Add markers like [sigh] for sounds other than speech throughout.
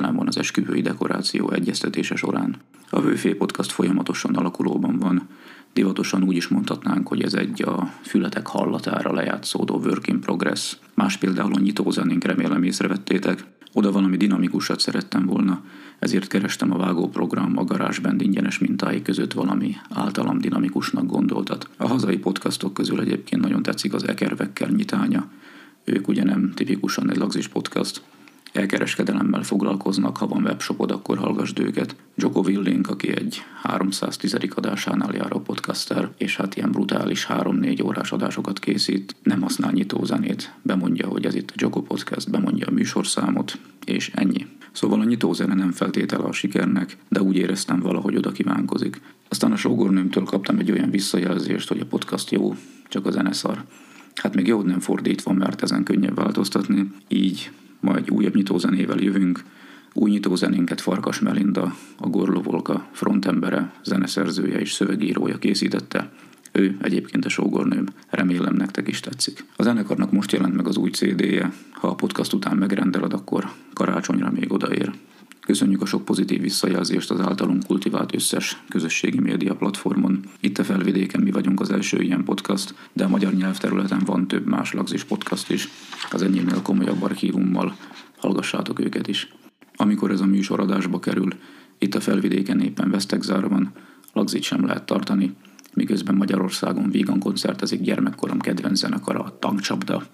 jelen van az esküvői dekoráció egyeztetése során. A Vőfé Podcast folyamatosan alakulóban van, Divatosan úgy is mondhatnánk, hogy ez egy a fületek hallatára lejátszódó work in progress. Más például a nyitózenénk remélem észrevettétek. Oda valami dinamikusat szerettem volna, ezért kerestem a vágóprogram a GarageBand ingyenes mintái között valami általam dinamikusnak gondoltat. A hazai podcastok közül egyébként nagyon tetszik az Ekervekkel nyitánya. Ők ugye nem tipikusan egy lagzis podcast, elkereskedelemmel foglalkoznak, ha van webshopod, akkor hallgassd őket. Joko Willink, aki egy 310. adásánál járó podcaster, és hát ilyen brutális 3-4 órás adásokat készít, nem használ nyitózenét, bemondja, hogy ez itt a Joko Podcast, bemondja a műsorszámot, és ennyi. Szóval a nyitózene nem feltétele a sikernek, de úgy éreztem valahogy oda kívánkozik. Aztán a sógornőmtől kaptam egy olyan visszajelzést, hogy a podcast jó, csak a zene szar. Hát még jó, nem fordítva, mert ezen könnyebb változtatni. Így ma egy újabb nyitózenével jövünk. Új nyitózenénket Farkas Melinda, a Gorlovolka frontembere, zeneszerzője és szövegírója készítette. Ő egyébként a sógornőm, remélem nektek is tetszik. A zenekarnak most jelent meg az új CD-je, ha a podcast után megrendeled, akkor karácsonyra még odaér. Köszönjük a sok pozitív visszajelzést az általunk kultivált összes közösségi média platformon. Itt a felvidéken mi vagyunk az első ilyen podcast, de a magyar nyelvterületen van több más lagzis podcast is. Az enyémnél komolyabb archívummal hallgassátok őket is. Amikor ez a műsor adásba kerül, itt a felvidéken éppen vesztegzárban, lagzit sem lehet tartani, miközben Magyarországon vígan koncertezik gyermekkorom kedvenc zenekara a Tankcsapda,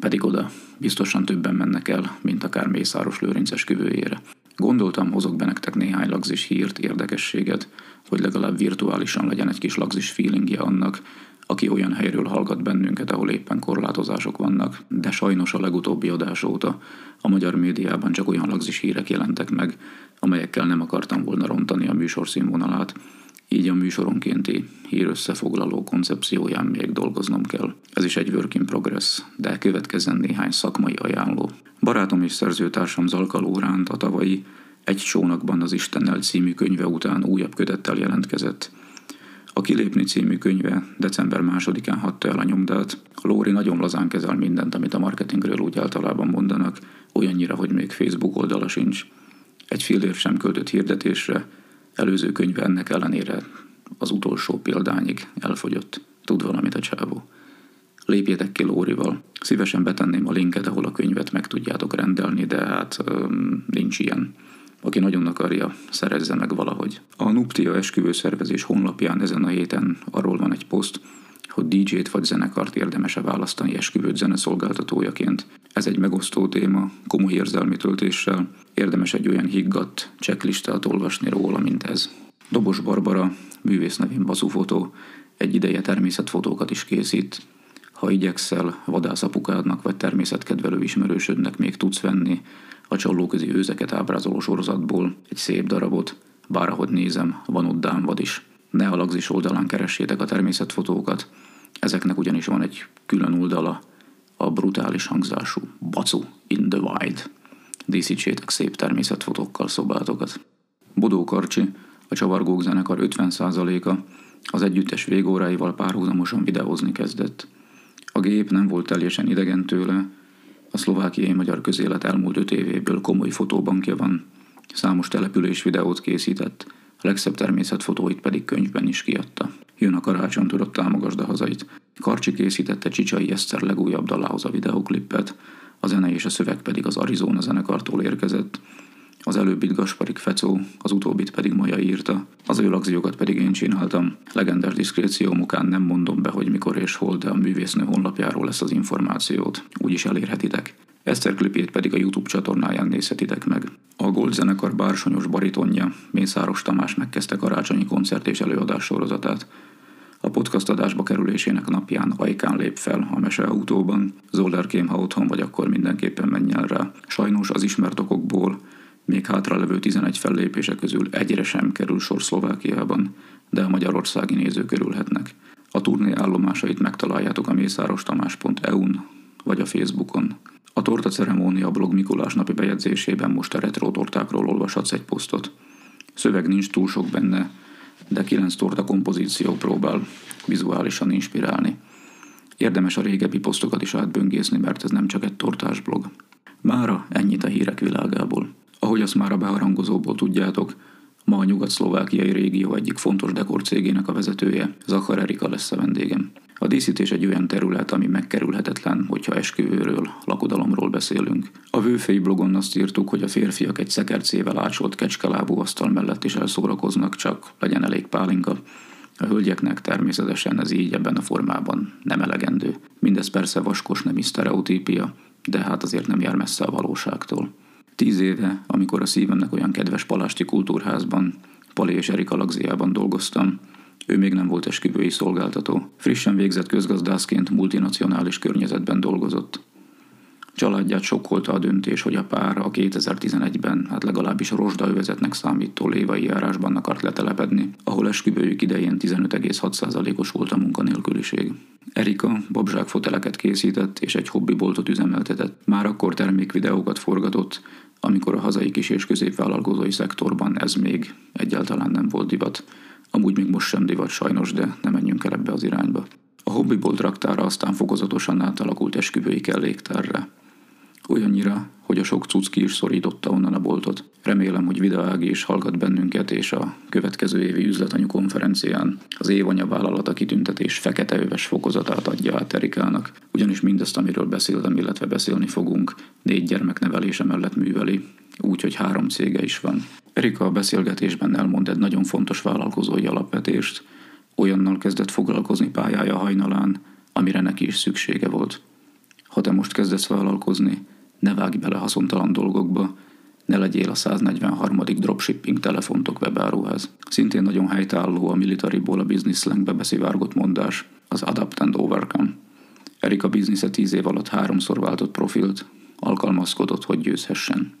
pedig oda biztosan többen mennek el, mint akár Mészáros Lőrinces küvőjére. Gondoltam, hozok be nektek néhány lagzis hírt, érdekességet, hogy legalább virtuálisan legyen egy kis lagzis feelingje annak, aki olyan helyről hallgat bennünket, ahol éppen korlátozások vannak, de sajnos a legutóbbi adás óta a magyar médiában csak olyan lagzis hírek jelentek meg, amelyekkel nem akartam volna rontani a műsor színvonalát, így a műsoronkénti hírösszefoglaló koncepcióján még dolgoznom kell. Ez is egy work in progress, de következzen néhány szakmai ajánló. Barátom és szerzőtársam Zalka Lóránt a tavalyi Egy csónakban az Istennel című könyve után újabb kötettel jelentkezett. A Kilépni című könyve december másodikán hatta el a nyomdát. Lóri nagyon lazán kezel mindent, amit a marketingről úgy általában mondanak, olyannyira, hogy még Facebook oldala sincs. Egy fillér sem költött hirdetésre, előző könyve ennek ellenére az utolsó példányig elfogyott. Tud valamit a csávó. Lépjetek ki Lórival. Szívesen betenném a linket, ahol a könyvet meg tudjátok rendelni, de hát um, nincs ilyen. Aki nagyon akarja, szerezze meg valahogy. A Nuptia esküvőszervezés honlapján ezen a héten arról van egy poszt, hogy DJ-t vagy zenekart érdemes-e választani esküvőt zeneszolgáltatójaként. Ez egy megosztó téma, komoly érzelmi töltéssel, érdemes egy olyan higgadt checklistát olvasni róla, mint ez. Dobos Barbara, művész nevén Bazufotó, egy ideje természetfotókat is készít. Ha igyekszel, vadászapukádnak vagy természetkedvelő ismerősödnek még tudsz venni a csallóközi őzeket ábrázoló sorozatból egy szép darabot, bár ahogy nézem, van ott dámvad is. Ne a lagzis oldalán keressétek a természetfotókat, ezeknek ugyanis van egy külön oldala, a brutális hangzású Bacu in the Wild. Díszítsétek szép természetfotókkal szobátokat. Bodó Karcsi, a Csavargók zenekar 50%-a az együttes végóráival párhuzamosan videózni kezdett. A gép nem volt teljesen idegen tőle, a szlovákiai magyar közélet elmúlt öt évéből komoly fotóbankja van, számos település videót készített, legszebb természetfotóit pedig könyvben is kiadta. Jön a karácsony, tudott támogasd a hazait. Karcsi készítette Csicsai Eszter legújabb dalához a videoklippet, a zene és a szöveg pedig az Arizona zenekartól érkezett, az előbbit Gasparik Fecó, az utóbbit pedig Maja írta, az ő lagziókat pedig én csináltam. Legendás diszkréció mukán nem mondom be, hogy mikor és hol, de a művésznő honlapjáról lesz az információt. Úgyis elérhetitek. Eszter klipét pedig a YouTube csatornáján nézhetitek meg. A Gold zenekar bársonyos baritonja, Mészáros Tamás megkezdte karácsonyi koncert és előadás sorozatát. A podcast adásba kerülésének napján Ajkán lép fel a meseautóban. Zolder kém, ha otthon vagy, akkor mindenképpen menj el rá. Sajnos az ismert okokból még hátralevő 11 fellépése közül egyre sem kerül sor Szlovákiában, de a magyarországi nézők kerülhetnek. A turné állomásait megtaláljátok a mészárostamás.eu-n vagy a Facebookon. A torta ceremónia blog Mikulás napi bejegyzésében most a retro tortákról olvashatsz egy posztot. Szöveg nincs túl sok benne, de kilenc torta kompozíció próbál vizuálisan inspirálni. Érdemes a régebbi posztokat is átböngészni, mert ez nem csak egy tortás blog. Mára ennyit a hírek világából. Ahogy azt már a beharangozóból tudjátok, ma a nyugat-szlovákiai régió egyik fontos dekorcégének a vezetője, Zachar Erika lesz a vendégem. A díszítés egy olyan terület, ami megkerülhetetlen, hogyha esküvőről, lakodalomról beszélünk. A Vőfei blogon azt írtuk, hogy a férfiak egy szekercével ácsolt kecskelábú asztal mellett is elszórakoznak, csak legyen elég pálinka. A hölgyeknek természetesen ez így ebben a formában nem elegendő. Mindez persze vaskos nemi sztereotípia, de hát azért nem jár messze a valóságtól. Tíz éve, amikor a szívemnek olyan kedves palásti kultúrházban, Pali és Erika Lagziában dolgoztam, ő még nem volt esküvői szolgáltató. Frissen végzett közgazdászként multinacionális környezetben dolgozott. Családját sokkolta a döntés, hogy a pár a 2011-ben, hát legalábbis rozsdaövezetnek számító lévai járásban akart letelepedni, ahol esküvőjük idején 15,6%-os volt a munkanélküliség. Erika babzsák foteleket készített és egy hobbiboltot üzemeltetett. Már akkor termékvideókat forgatott, amikor a hazai kis- és középvállalkozói szektorban ez még egyáltalán nem volt divat. Amúgy még most sem divat sajnos, de nem menjünk el ebbe az irányba. A hobbibolt raktára aztán fokozatosan átalakult esküvői kelléktárra. Olyannyira, hogy a sok cucki is szorította onnan a boltot. Remélem, hogy Vida Ági is hallgat bennünket, és a következő évi üzletanyu konferencián az évanya vállalata kitüntetés fekete öves fokozatát adja át Erikának, ugyanis mindezt, amiről beszéltem, illetve beszélni fogunk, négy gyermek nevelése mellett műveli, úgyhogy három cége is van. Erika a beszélgetésben elmond egy nagyon fontos vállalkozói alapvetést, olyannal kezdett foglalkozni pályája hajnalán, amire neki is szüksége volt. Ha te most kezdesz vállalkozni, ne vágj bele haszontalan dolgokba, ne legyél a 143. dropshipping telefontok webáruház. Szintén nagyon helytálló a militariból a business slangbe beszivárgott mondás, az adapt and overcome. Erika biznisze tíz év alatt háromszor váltott profilt, alkalmazkodott, hogy győzhessen.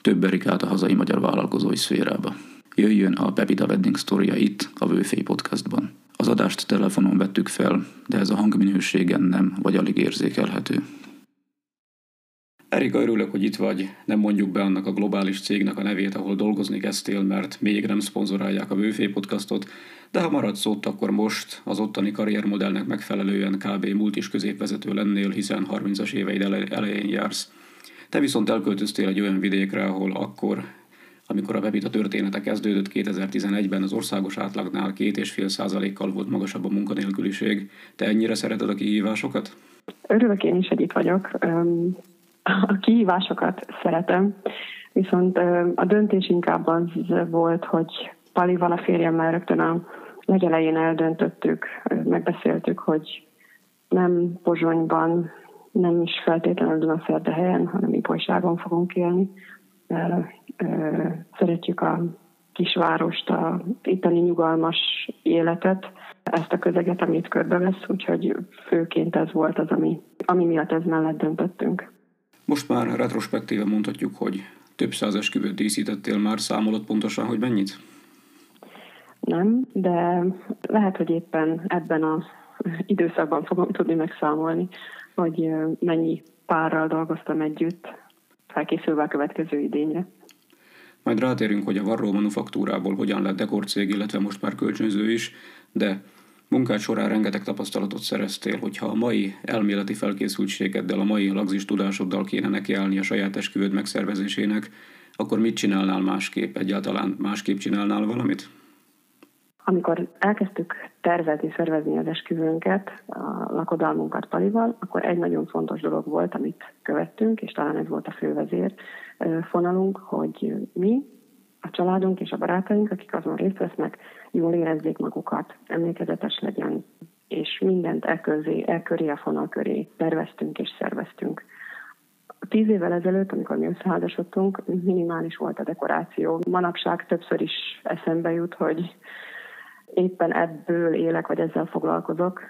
Több Erikát a hazai magyar vállalkozói szférába. Jöjjön a Pepita Wedding Storia itt, a Vőfély podcastban. Az adást telefonon vettük fel, de ez a hangminőségen nem, vagy alig érzékelhető. Erika, örülök, hogy itt vagy. Nem mondjuk be annak a globális cégnek a nevét, ahol dolgozni kezdtél, mert még nem szponzorálják a Bőfé podcastot, de ha maradsz ott, akkor most az ottani karriermodellnek megfelelően kb. multis középvezető lennél, hiszen 30-as éveid elején jársz. Te viszont elköltöztél egy olyan vidékre, ahol akkor, amikor a Webita története kezdődött 2011-ben, az országos átlagnál 2,5 kal volt magasabb a munkanélküliség. Te ennyire szereted a kihívásokat? Örülök én is, hogy itt vagyok a kihívásokat szeretem, viszont a döntés inkább az volt, hogy Palival a férjemmel rögtön a legelején eldöntöttük, megbeszéltük, hogy nem Pozsonyban, nem is feltétlenül helyen, hanem Ipolyságon fogunk élni. Szeretjük a kisvárost, a itteni nyugalmas életet, ezt a közeget, amit körbevesz, úgyhogy főként ez volt az, ami, ami miatt ez mellett döntöttünk. Most már retrospektíve mondhatjuk, hogy több száz esküvőt díszítettél már, számolod pontosan, hogy mennyit? Nem, de lehet, hogy éppen ebben az időszakban fogom tudni megszámolni, hogy mennyi párral dolgoztam együtt, felkészülve a következő idényre. Majd rátérünk, hogy a Varró manufaktúrából hogyan lett dekorcég, illetve most már kölcsönző is, de Munkád során rengeteg tapasztalatot szereztél, hogyha a mai elméleti felkészültségeddel, a mai lagzis tudásoddal kéne nekiállni a saját esküvőd megszervezésének, akkor mit csinálnál másképp? Egyáltalán másképp csinálnál valamit? Amikor elkezdtük tervezni, szervezni az esküvőnket, a lakodalmunkat Palival, akkor egy nagyon fontos dolog volt, amit követtünk, és talán ez volt a fővezér fonalunk, hogy mi a családunk és a barátaink, akik azon részt vesznek, jól érezzék magukat, emlékezetes legyen, és mindent elköré, elköré a fonal köré terveztünk és szerveztünk. Tíz évvel ezelőtt, amikor mi összeházasodtunk, minimális volt a dekoráció. Manapság többször is eszembe jut, hogy éppen ebből élek, vagy ezzel foglalkozok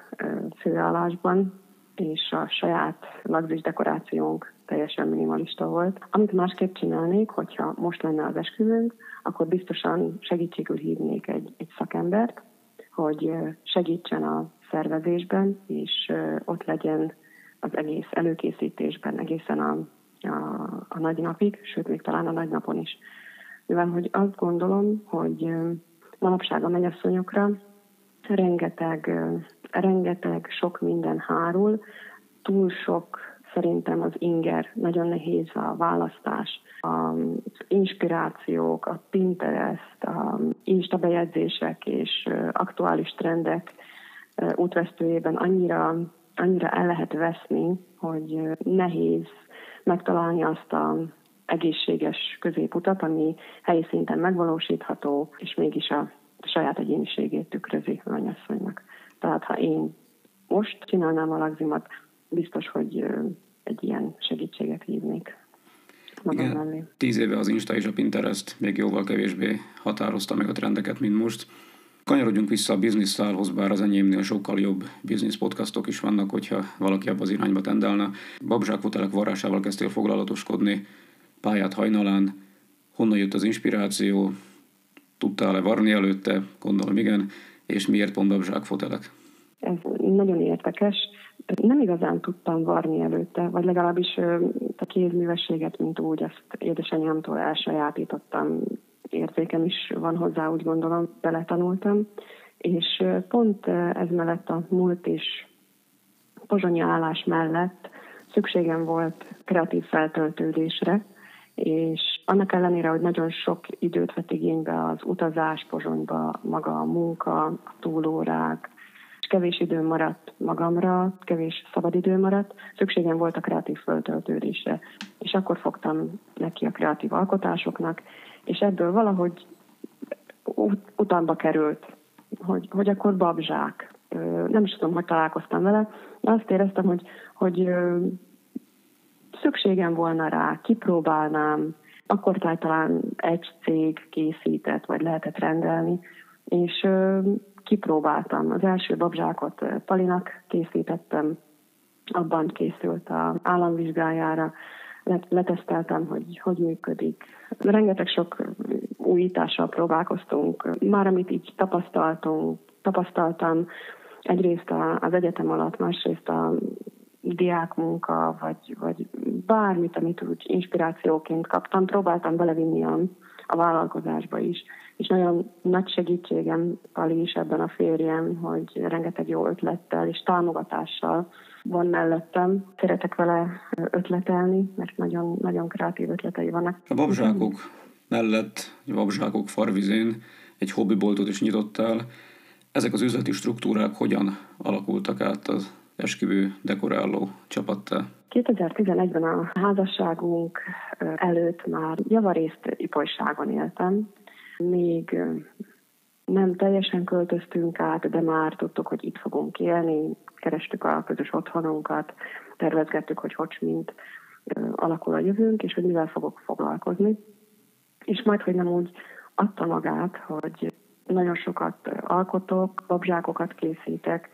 főállásban, és a saját lagzis dekorációnk teljesen minimalista volt. Amit másképp csinálnék, hogyha most lenne az esküvőnk, akkor biztosan segítségül hívnék egy, egy szakembert, hogy segítsen a szervezésben, és ott legyen az egész előkészítésben egészen a, a, a nagy napig, sőt még talán a nagy napon is. Mivel hogy azt gondolom, hogy manapság a mennyasszonyokra rengeteg, rengeteg sok minden hárul, túl sok szerintem az inger, nagyon nehéz a választás, az inspirációk, a Pinterest, a Insta bejegyzések és aktuális trendek útvesztőjében annyira, annyira el lehet veszni, hogy nehéz megtalálni azt a egészséges középutat, ami helyi szinten megvalósítható, és mégis a saját egyéniségét tükrözi a mennyasszonynak. Tehát ha én most csinálnám a lagzimat, biztos, hogy egy ilyen segítséget hívnék Igen, mellé. Tíz éve az Insta és a Pinterest még jóval kevésbé határozta meg a trendeket, mint most. Kanyarodjunk vissza a bizniszszálhoz, bár az enyémnél sokkal jobb biznisz podcastok is vannak, hogyha valaki abba az irányba tendelne. Babzsákfotelek varásával kezdtél foglalatoskodni, pályát hajnalán. Honnan jött az inspiráció? Tudtál-e varni előtte? Gondolom igen. És miért pont babzsákfotelek? Ez nagyon érdekes. Nem igazán tudtam varni előtte, vagy legalábbis a kézművességet, mint úgy, ezt édesanyámtól elsajátítottam. Értékem is van hozzá, úgy gondolom, beletanultam. És pont ez mellett a múlt és pozsonyi állás mellett szükségem volt kreatív feltöltődésre, és annak ellenére, hogy nagyon sok időt vett igénybe az utazás Pozsonyba, maga a munka, a túlórák, és kevés idő maradt magamra, kevés idő maradt, szükségem volt a kreatív föltöltődésre. És akkor fogtam neki a kreatív alkotásoknak, és ebből valahogy ut- utamba került, hogy, hogy akkor babzsák. Nem is tudom, hogy találkoztam vele, de azt éreztem, hogy, hogy szükségem volna rá, kipróbálnám, akkor talán egy cég készített, vagy lehetett rendelni, és kipróbáltam. Az első babzsákot Palinak készítettem, abban készült az államvizsgájára, leteszteltem, hogy hogy működik. Rengeteg sok újítással próbálkoztunk. Már amit így tapasztaltunk, tapasztaltam, egyrészt az egyetem alatt, másrészt a diákmunka, vagy, vagy bármit, amit úgy inspirációként kaptam, próbáltam belevinni a, a vállalkozásba is. És nagyon nagy segítségem Pali is ebben a férjem, hogy rengeteg jó ötlettel és támogatással van mellettem. Szeretek vele ötletelni, mert nagyon, nagyon kreatív ötletei vannak. A babzsákok mellett, a babzsákok farvizén egy hobbiboltot is nyitottál. Ezek az üzleti struktúrák hogyan alakultak át az esküvő dekoráló csapattá? 2011-ben a házasságunk előtt már javarészt ipolyságon éltem. Még nem teljesen költöztünk át, de már tudtuk, hogy itt fogunk élni, kerestük a közös otthonunkat, tervezgettük, hogy hogy mint alakul a jövőnk, és hogy mivel fogok foglalkozni. És majd, hogy nem úgy adta magát, hogy nagyon sokat alkotok, babzsákokat készítek,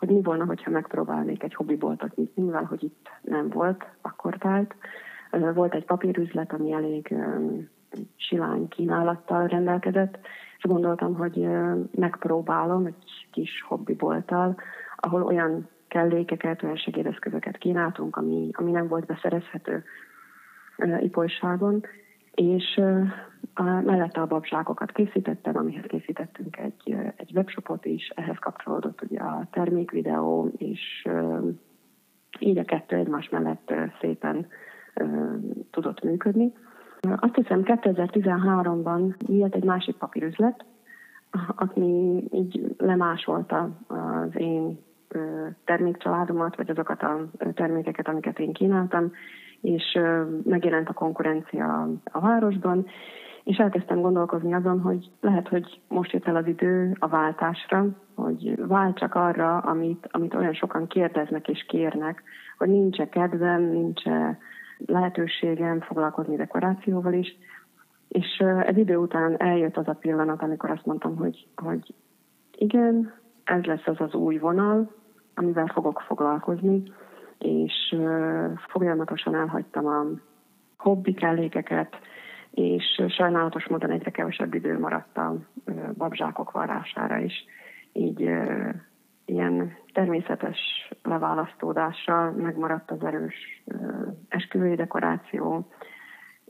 hogy mi volna, hogyha megpróbálnék egy hobbiboltot nyitni, mivel hogy itt nem volt, akkor tált. Volt egy papírüzlet, ami elég silány kínálattal rendelkezett, és gondoltam, hogy megpróbálom egy kis hobbibolttal, ahol olyan kellékeket, olyan segédeszközöket kínáltunk, ami, ami nem volt beszerezhető ipolyságon, és a, mellette a babzsákokat készítettem, amihez készítettünk egy, egy webshopot is, ehhez kapcsolódott ugye a termékvideó, és így a kettő egymás mellett szépen tudott működni. Azt hiszem 2013-ban nyílt egy másik papírüzlet, aki így lemásolta az én termékcsaládomat, vagy azokat a termékeket, amiket én kínáltam, és megjelent a konkurencia a városban, és elkezdtem gondolkozni azon, hogy lehet, hogy most jött el az idő a váltásra, hogy váltsak arra, amit, amit olyan sokan kérdeznek és kérnek, hogy nincs kedvem, nincs lehetőségem foglalkozni dekorációval is. És ez idő után eljött az a pillanat, amikor azt mondtam, hogy, hogy igen, ez lesz az az új vonal, amivel fogok foglalkozni, és folyamatosan elhagytam a hobbi kellékeket, és sajnálatos módon egyre kevesebb idő maradt a babzsákok varrására is. Így ilyen természetes leválasztódással megmaradt az erős esküvői dekoráció,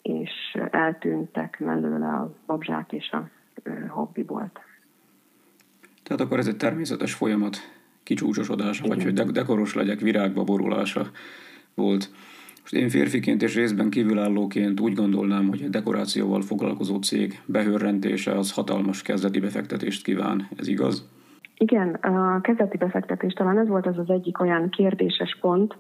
és eltűntek mellőle a babzsák és a hobbibolt. Tehát akkor ez egy természetes folyamat kicsúcsosodása, Igen. vagy hogy dekoros legyek, virágba borulása volt. Most én férfiként és részben kívülállóként úgy gondolnám, hogy egy dekorációval foglalkozó cég behörrentése az hatalmas kezdeti befektetést kíván. Ez igaz? Igen, a kezdeti befektetés talán ez volt az az egyik olyan kérdéses pont,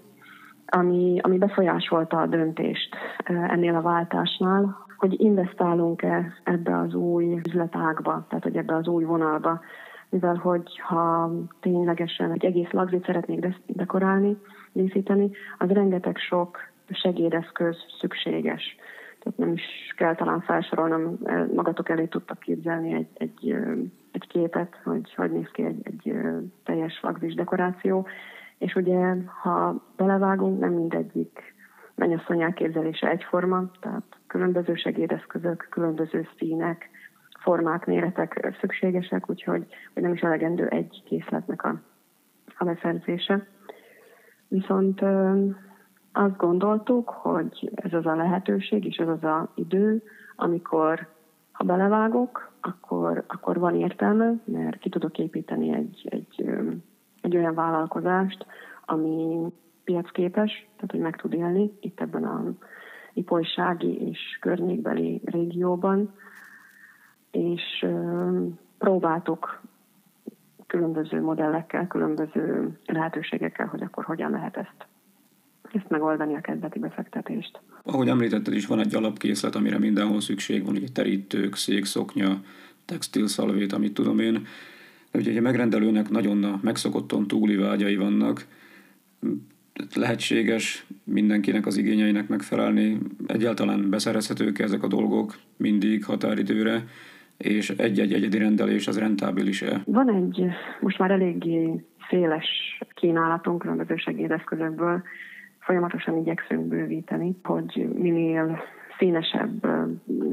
ami, ami befolyásolta a döntést ennél a váltásnál, hogy investálunk-e ebbe az új üzletágba, tehát hogy ebbe az új vonalba, mivel hogy ha ténylegesen egy egész lagzit szeretnék dekorálni, díszíteni, az rengeteg sok segédeszköz szükséges. Tehát nem is kell talán felsorolnom, magatok elé tudtak képzelni egy, egy, egy képet, hogy hogy néz ki egy, egy teljes lagzis dekoráció. És ugye, ha belevágunk, nem mindegyik mennyasszony elképzelése egyforma, tehát különböző segédeszközök, különböző színek, formák, méretek szükségesek, úgyhogy hogy nem is elegendő egy készletnek a, a beszerzése. Viszont azt gondoltuk, hogy ez az a lehetőség és ez az a idő, amikor ha belevágok, akkor, akkor van értelme, mert ki tudok építeni egy, egy, egy olyan vállalkozást, ami piacképes, tehát hogy meg tud élni itt ebben a ipolysági és környékbeli régióban, és próbáltuk különböző modellekkel, különböző lehetőségekkel, hogy akkor hogyan lehet ezt ezt megoldani a kezdeti befektetést. Ahogy említetted is, van egy alapkészlet, amire mindenhol szükség van, ugye terítők, székszoknya, textilszalvét, amit tudom én. De ugye egy megrendelőnek nagyon megszokottan túli vágyai vannak, lehetséges mindenkinek az igényeinek megfelelni, egyáltalán beszerezhetők ezek a dolgok mindig határidőre, és egy-egy egyedi rendelés az rentábilis-e? Van egy most már eléggé széles kínálatunk különböző segédeszközökből, folyamatosan igyekszünk bővíteni, hogy minél színesebb,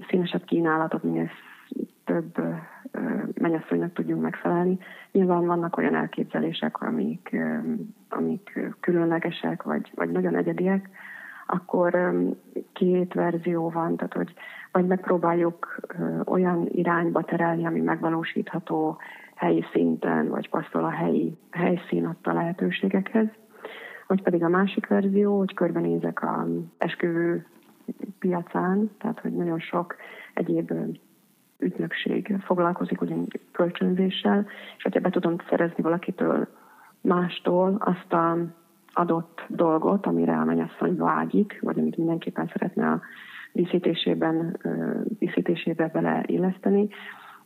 színesebb kínálatot, minél több mennyasszonynak tudjunk megfelelni. Nyilván vannak olyan elképzelések, amik, amik különlegesek, vagy, vagy nagyon egyediek, akkor két verzió van, tehát hogy vagy megpróbáljuk olyan irányba terelni, ami megvalósítható helyi szinten, vagy passzol a helyi helyszín adta lehetőségekhez, vagy pedig a másik verzió, hogy körbenézek a esküvő piacán, tehát hogy nagyon sok egyéb ügynökség foglalkozik ugyan kölcsönzéssel, és hogyha be tudom szerezni valakitől mástól azt a adott dolgot, amire a mennyasszony vágyik, vagy amit mindenképpen szeretne a díszítésében, díszítésébe beleilleszteni,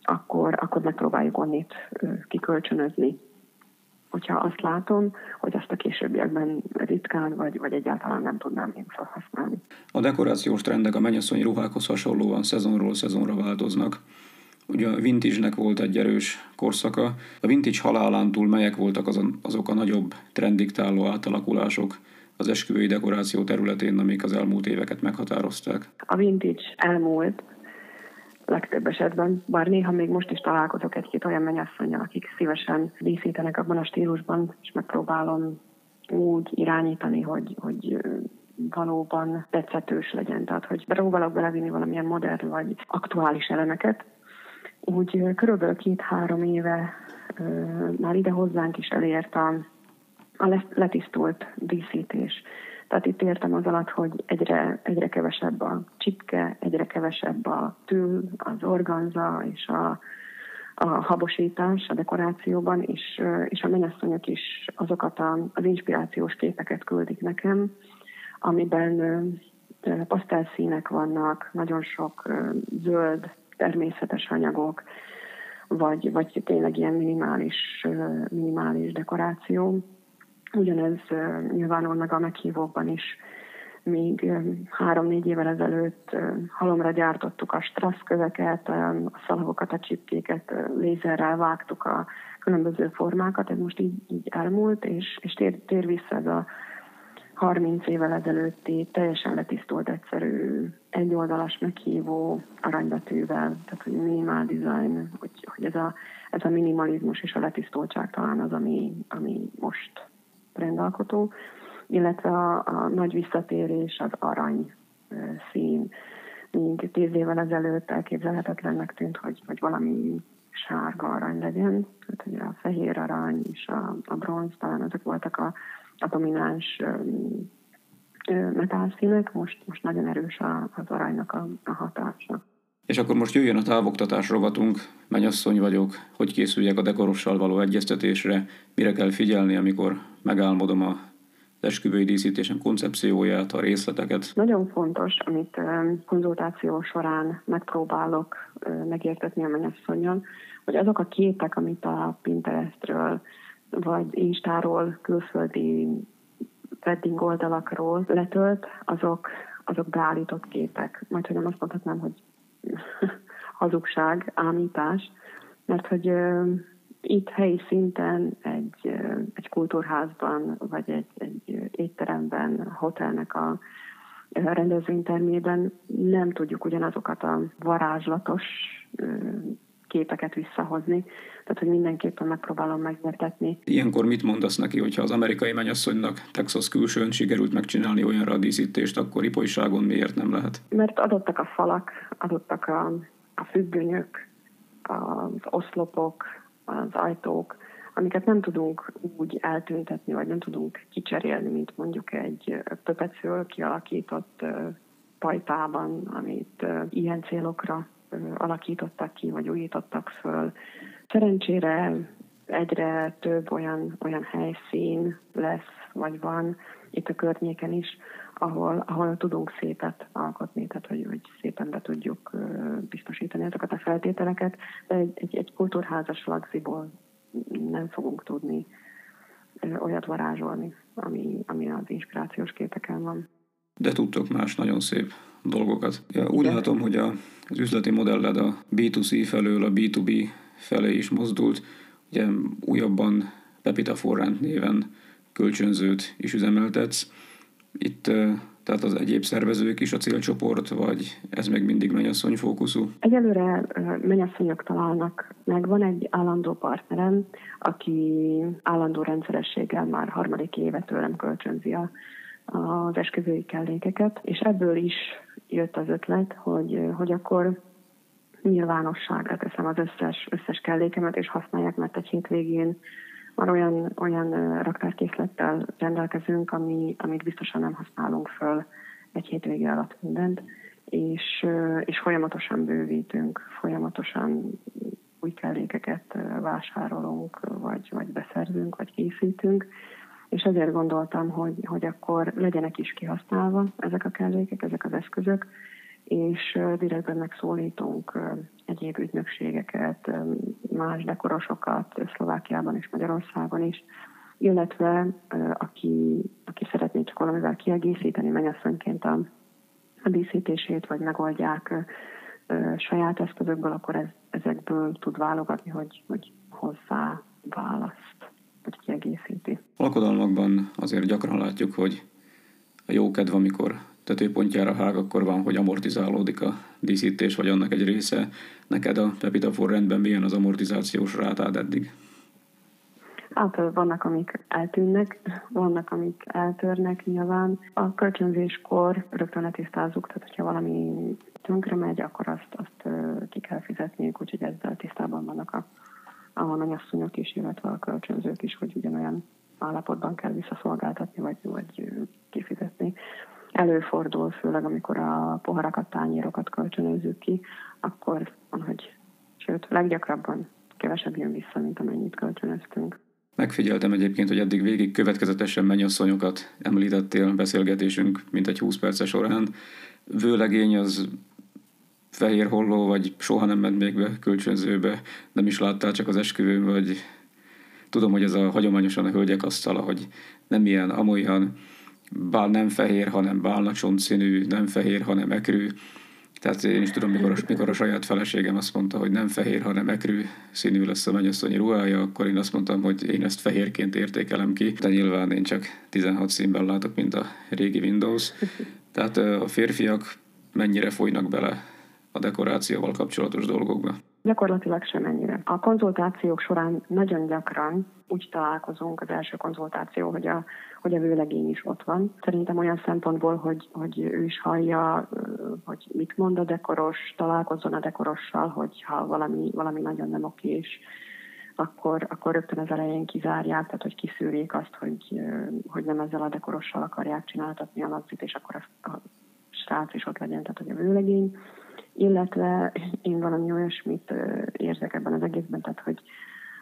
akkor, akkor megpróbáljuk onnit kikölcsönözni hogyha azt látom, hogy azt a későbbiekben ritkán vagy, vagy egyáltalán nem tudnám én felhasználni. A dekorációs trendek a mennyasszonyi ruhákhoz hasonlóan szezonról szezonra változnak. Ugye a vintage volt egy erős korszaka. A vintage halálán túl melyek voltak azon, azok a nagyobb trenddiktáló átalakulások az esküvői dekoráció területén, amik az elmúlt éveket meghatározták? A vintage elmúlt, legtöbb esetben, bár néha még most is találkozok egy-két olyan mennyasszonyjal, akik szívesen díszítenek abban a stílusban, és megpróbálom úgy irányítani, hogy, hogy valóban tetszetős legyen. Tehát, hogy próbálok belevinni valamilyen modern vagy aktuális elemeket. Úgy körülbelül két-három éve már ide hozzánk is elért a, a letisztult díszítés. Tehát itt értem az alatt, hogy egyre, egyre kevesebb a csipke, egyre kevesebb a tül, az organza és a, a habosítás a dekorációban, és, és a mennyasszonyok is azokat a, az inspirációs képeket küldik nekem, amiben pasztelszínek vannak, nagyon sok zöld, természetes anyagok, vagy, vagy tényleg ilyen minimális, minimális dekoráció. Ugyanez nyilvánul meg a meghívókban is. Még három-négy évvel ezelőtt halomra gyártottuk a strasszköveket, a szalagokat, a csipkéket, lézerrel vágtuk a különböző formákat, ez most így, így elmúlt, és, és tér, tér vissza ez a 30 évvel ezelőtti teljesen letisztult egyszerű egyoldalas meghívó aranybetűvel, tehát hogy minimál design, hogy, hogy ez, a, ez a minimalizmus és a letisztultság talán az, ami, ami most rendalkotó, illetve a, a nagy visszatérés az arany szín. Míg tíz évvel ezelőtt elképzelhetetlennek tűnt, hogy, hogy valami sárga arany legyen, tehát hogy a fehér arany és a, a bronz, talán ezek voltak a, a domináns metálszínek, most, most nagyon erős az aranynak a, a hatása. És akkor most jöjjön a távoktatás rovatunk, mennyasszony vagyok, hogy készüljek a dekorossal való egyeztetésre, mire kell figyelni, amikor megálmodom a esküvői díszítésem koncepcióját, a részleteket. Nagyon fontos, amit konzultáció során megpróbálok megértetni a mennyasszonyon, hogy azok a képek, amit a Pinterestről vagy Instáról, külföldi wedding oldalakról letölt, azok, azok beállított képek. Majd, hogy nem azt mondhatnám, hogy [laughs] hazugság, ámítás, mert hogy itt helyi szinten egy, egy kultúrházban, vagy egy, egy étteremben, hotelnek a rendezvénytermében nem tudjuk ugyanazokat a varázslatos képeket visszahozni. Tehát, hogy mindenképpen megpróbálom megértetni. Ilyenkor mit mondasz neki, hogyha az amerikai mennyasszonynak Texas külsőn sikerült megcsinálni olyanra a díszítést, akkor ipolyságon miért nem lehet? Mert adottak a falak, adottak a, a függönyök, az oszlopok, az ajtók, amiket nem tudunk úgy eltüntetni, vagy nem tudunk kicserélni, mint mondjuk egy pöpecről kialakított pajtában, amit ilyen célokra alakítottak ki, vagy újítottak föl. Szerencsére egyre több olyan, olyan helyszín lesz, vagy van itt a környéken is, ahol, ahol tudunk szépet alkotni, tehát hogy, hogy szépen be tudjuk biztosítani ezeket a feltételeket, de egy, egy, egy kultúrházas lagziból nem fogunk tudni olyat varázsolni, ami, ami az inspirációs képeken van. De tudtok más nagyon szép dolgokat. Ja, úgy De. látom, hogy a, az üzleti modelled a B2C felől a B2B felé is mozdult. Ugye újabban Pepita Forrant néven kölcsönzőt is üzemeltetsz. Itt tehát az egyéb szervezők is a célcsoport, vagy ez még mindig mennyasszony fókuszú? Egyelőre mennyasszonyok találnak meg. Van egy állandó partnerem, aki állandó rendszerességgel már harmadik éve tőlem kölcsönzi a, az esküvői kellékeket, és ebből is jött az ötlet, hogy, hogy akkor nyilvánosságra teszem az összes, összes kellékemet, és használják, mert egy hétvégén már olyan, olyan raktárkészlettel rendelkezünk, ami, amit biztosan nem használunk föl egy hétvége alatt mindent, és, és folyamatosan bővítünk, folyamatosan új kellékeket vásárolunk, vagy, vagy beszerzünk, vagy készítünk, és ezért gondoltam, hogy, hogy akkor legyenek is kihasználva ezek a kellékek, ezek az eszközök, és direktben megszólítunk egyéb ügynökségeket, más dekorosokat Szlovákiában és Magyarországon is, illetve aki, aki szeretné csak valamivel kiegészíteni mennyasszonyként a, a díszítését, vagy megoldják saját eszközökből, akkor ez, ezekből tud válogatni, hogy, hogy hozzá választ, vagy kiegészíti. A lakodalmakban azért gyakran látjuk, hogy a jó kedv, amikor tetőpontjára hág, akkor van, hogy amortizálódik a díszítés, vagy annak egy része. Neked a Pepita rendben milyen az amortizációs rátád eddig? Hát vannak, amik eltűnnek, vannak, amik eltörnek nyilván. A kölcsönzéskor rögtön letisztázzuk, tehát hogyha valami tönkre megy, akkor azt, azt ki kell fizetniük, úgyhogy ezzel tisztában vannak a, a mennyasszonyok is, illetve a kölcsönzők is, hogy ugyanolyan állapotban kell visszaszolgáltatni, vagy, vagy kifizetni előfordul, főleg amikor a poharakat, tányérokat kölcsönözzük ki, akkor van, hogy sőt, leggyakrabban kevesebb jön vissza, mint amennyit kölcsönöztünk. Megfigyeltem egyébként, hogy eddig végig következetesen mennyasszonyokat említettél beszélgetésünk, mint egy 20 perces során. Vőlegény az fehér holló, vagy soha nem ment még be kölcsönzőbe, nem is láttál csak az esküvőn, vagy tudom, hogy ez a hagyományosan a hölgyek asztala, hogy nem ilyen, amolyan, bál nem fehér, hanem bálna csontszínű, nem fehér, hanem ekrű. Tehát én is tudom, mikor a, mikor a saját feleségem azt mondta, hogy nem fehér, hanem ekrű színű lesz a mennyasszonyi ruhája, akkor én azt mondtam, hogy én ezt fehérként értékelem ki, de nyilván én csak 16 színben látok, mint a régi Windows. Tehát a férfiak mennyire folynak bele a dekorációval kapcsolatos dolgokba? Gyakorlatilag semennyire. A konzultációk során nagyon gyakran úgy találkozunk az első konzultáció, hogy a, hogy a vőlegény is ott van. Szerintem olyan szempontból, hogy, hogy ő is hallja, hogy mit mond a dekoros, találkozzon a dekorossal, hogy ha valami, valami nagyon nem okés, akkor, akkor rögtön az elején kizárják, tehát hogy kiszűrjék azt, hogy, hogy nem ezzel a dekorossal akarják csináltatni a lagzit, és akkor a, a srác is ott legyen, tehát hogy a vőlegény illetve én valami olyasmit érzek ebben az egészben, tehát hogy,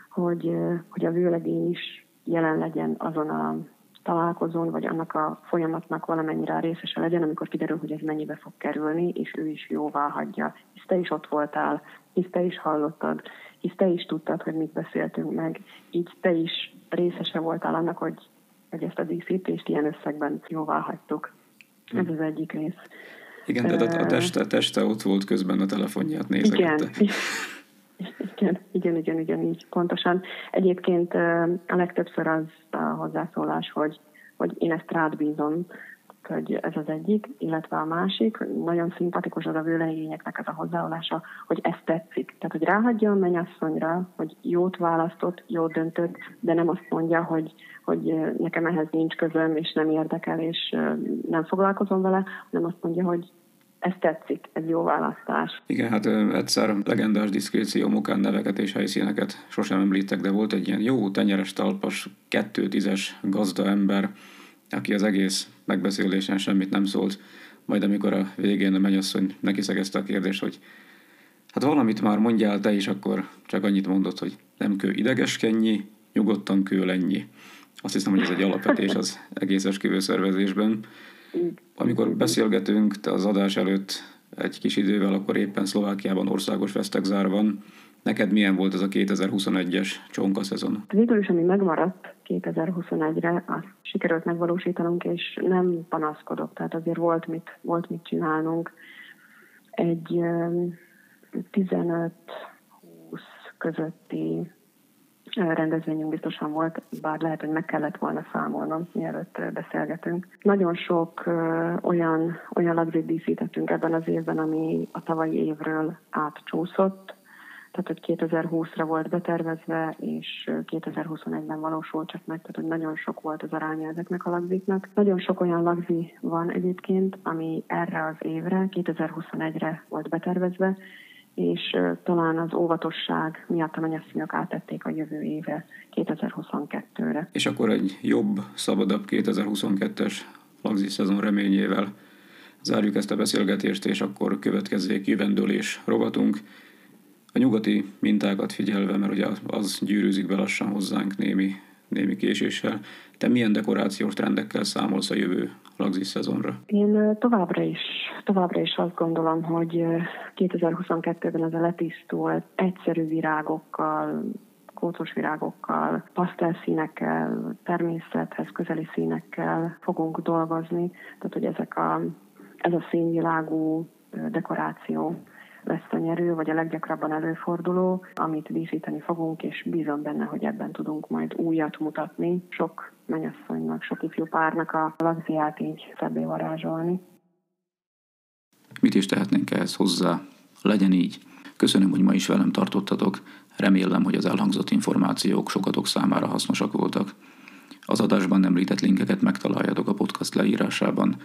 hogy, hogy a vőlegény is jelen legyen azon a találkozón, vagy annak a folyamatnak valamennyire részese legyen, amikor kiderül, hogy ez mennyibe fog kerülni, és ő is jóvá hagyja. Hisz te is ott voltál, hisz te is hallottad, hisz te is tudtad, hogy mit beszéltünk meg, így te is részese voltál annak, hogy, hogy ezt a díszítést ilyen összegben jóvá hagytuk. Ez az egyik rész. Igen, de a teste, teste ott volt közben a telefonját nézegette. Igen. Igen, igen, igen, igen, így pontosan. Egyébként a legtöbbször az a hozzászólás, hogy, hogy én ezt rád bízom, hogy ez az egyik, illetve a másik, hogy nagyon szimpatikus az a vőlegényeknek az a hozzáállása, hogy ez tetszik. Tehát, hogy ráhagyja a mennyasszonyra, hogy jót választott, jót döntött, de nem azt mondja, hogy, hogy nekem ehhez nincs közöm, és nem érdekel, és nem foglalkozom vele, hanem azt mondja, hogy ez tetszik, ez jó választás. Igen, hát egyszer legendás diszkréció mukán neveket és helyszíneket sosem említek, de volt egy ilyen jó tenyeres talpas, kettő tízes gazda ember, aki az egész megbeszélésen semmit nem szólt, majd amikor a végén a mennyasszony neki szegezte a kérdést, hogy hát valamit már mondjál te is, akkor csak annyit mondott, hogy nem kő idegeskednyi, nyugodtan kő lennyi. Azt hiszem, hogy ez egy alapvetés az egész esküvőszervezésben. Amikor beszélgetünk az adás előtt egy kis idővel, akkor éppen Szlovákiában országos vesztegzár van. Neked milyen volt ez a 2021-es csonka szezon? Végül is, ami megmaradt 2021-re, azt sikerült megvalósítanunk, és nem panaszkodok, tehát azért volt mit, volt mit csinálnunk. Egy 15-20 közötti rendezvényünk biztosan volt, bár lehet, hogy meg kellett volna számolnom, mielőtt beszélgetünk. Nagyon sok olyan, olyan lagzit díszítettünk ebben az évben, ami a tavalyi évről átcsúszott, tehát hogy 2020-ra volt betervezve, és 2021-ben valósult csak meg, tehát hogy nagyon sok volt az aránya ezeknek a lagziknak. Nagyon sok olyan lagzi van egyébként, ami erre az évre, 2021-re volt betervezve, és talán az óvatosság miatt a mennyasszonyok átették a jövő éve 2022-re. És akkor egy jobb, szabadabb 2022-es lagzi szezon reményével zárjuk ezt a beszélgetést, és akkor következzék jövendőlés rovatunk. A nyugati mintákat figyelve, mert ugye az gyűrűzik be lassan hozzánk némi némi késéssel. Te milyen dekorációs trendekkel számolsz a jövő lagzis szezonra? Én továbbra is, továbbra is azt gondolom, hogy 2022-ben ez a letisztult, egyszerű virágokkal, kócos virágokkal, pasztelszínekkel, természethez közeli színekkel fogunk dolgozni. Tehát, hogy ezek a, ez a színvilágú dekoráció lesz a nyerő, vagy a leggyakrabban előforduló, amit díszíteni fogunk, és bízom benne, hogy ebben tudunk majd újat mutatni. Sok mennyasszonynak, sok ifjú párnak a lagziát így szebbé varázsolni. Mit is tehetnénk ehhez hozzá? Legyen így. Köszönöm, hogy ma is velem tartottatok. Remélem, hogy az elhangzott információk sokatok számára hasznosak voltak. Az adásban említett linkeket megtaláljátok a podcast leírásában.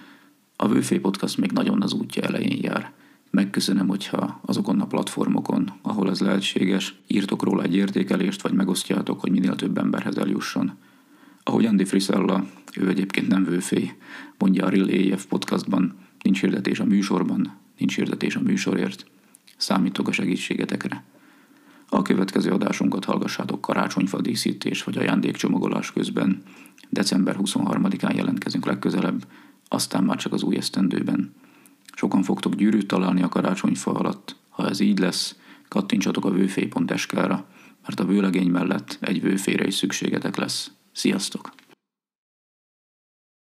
A Vőfé Podcast még nagyon az útja elején jár. Megköszönöm, hogyha azokon a platformokon, ahol ez lehetséges, írtok róla egy értékelést, vagy megosztjátok, hogy minél több emberhez eljusson. Ahogy Andy Frisella, ő egyébként nem vőfé, mondja a Real AF podcastban, nincs hirdetés a műsorban, nincs hirdetés a műsorért. Számítok a segítségetekre. A következő adásunkat hallgassátok karácsonyfa díszítés vagy ajándékcsomagolás közben. December 23-án jelentkezünk legközelebb, aztán már csak az új esztendőben. Sokan fogtok gyűrűt találni a karácsonyfa alatt. Ha ez így lesz, kattintsatok a vőfé.sk-ra, mert a vőlegény mellett egy vőfére is szükségetek lesz. Sziasztok!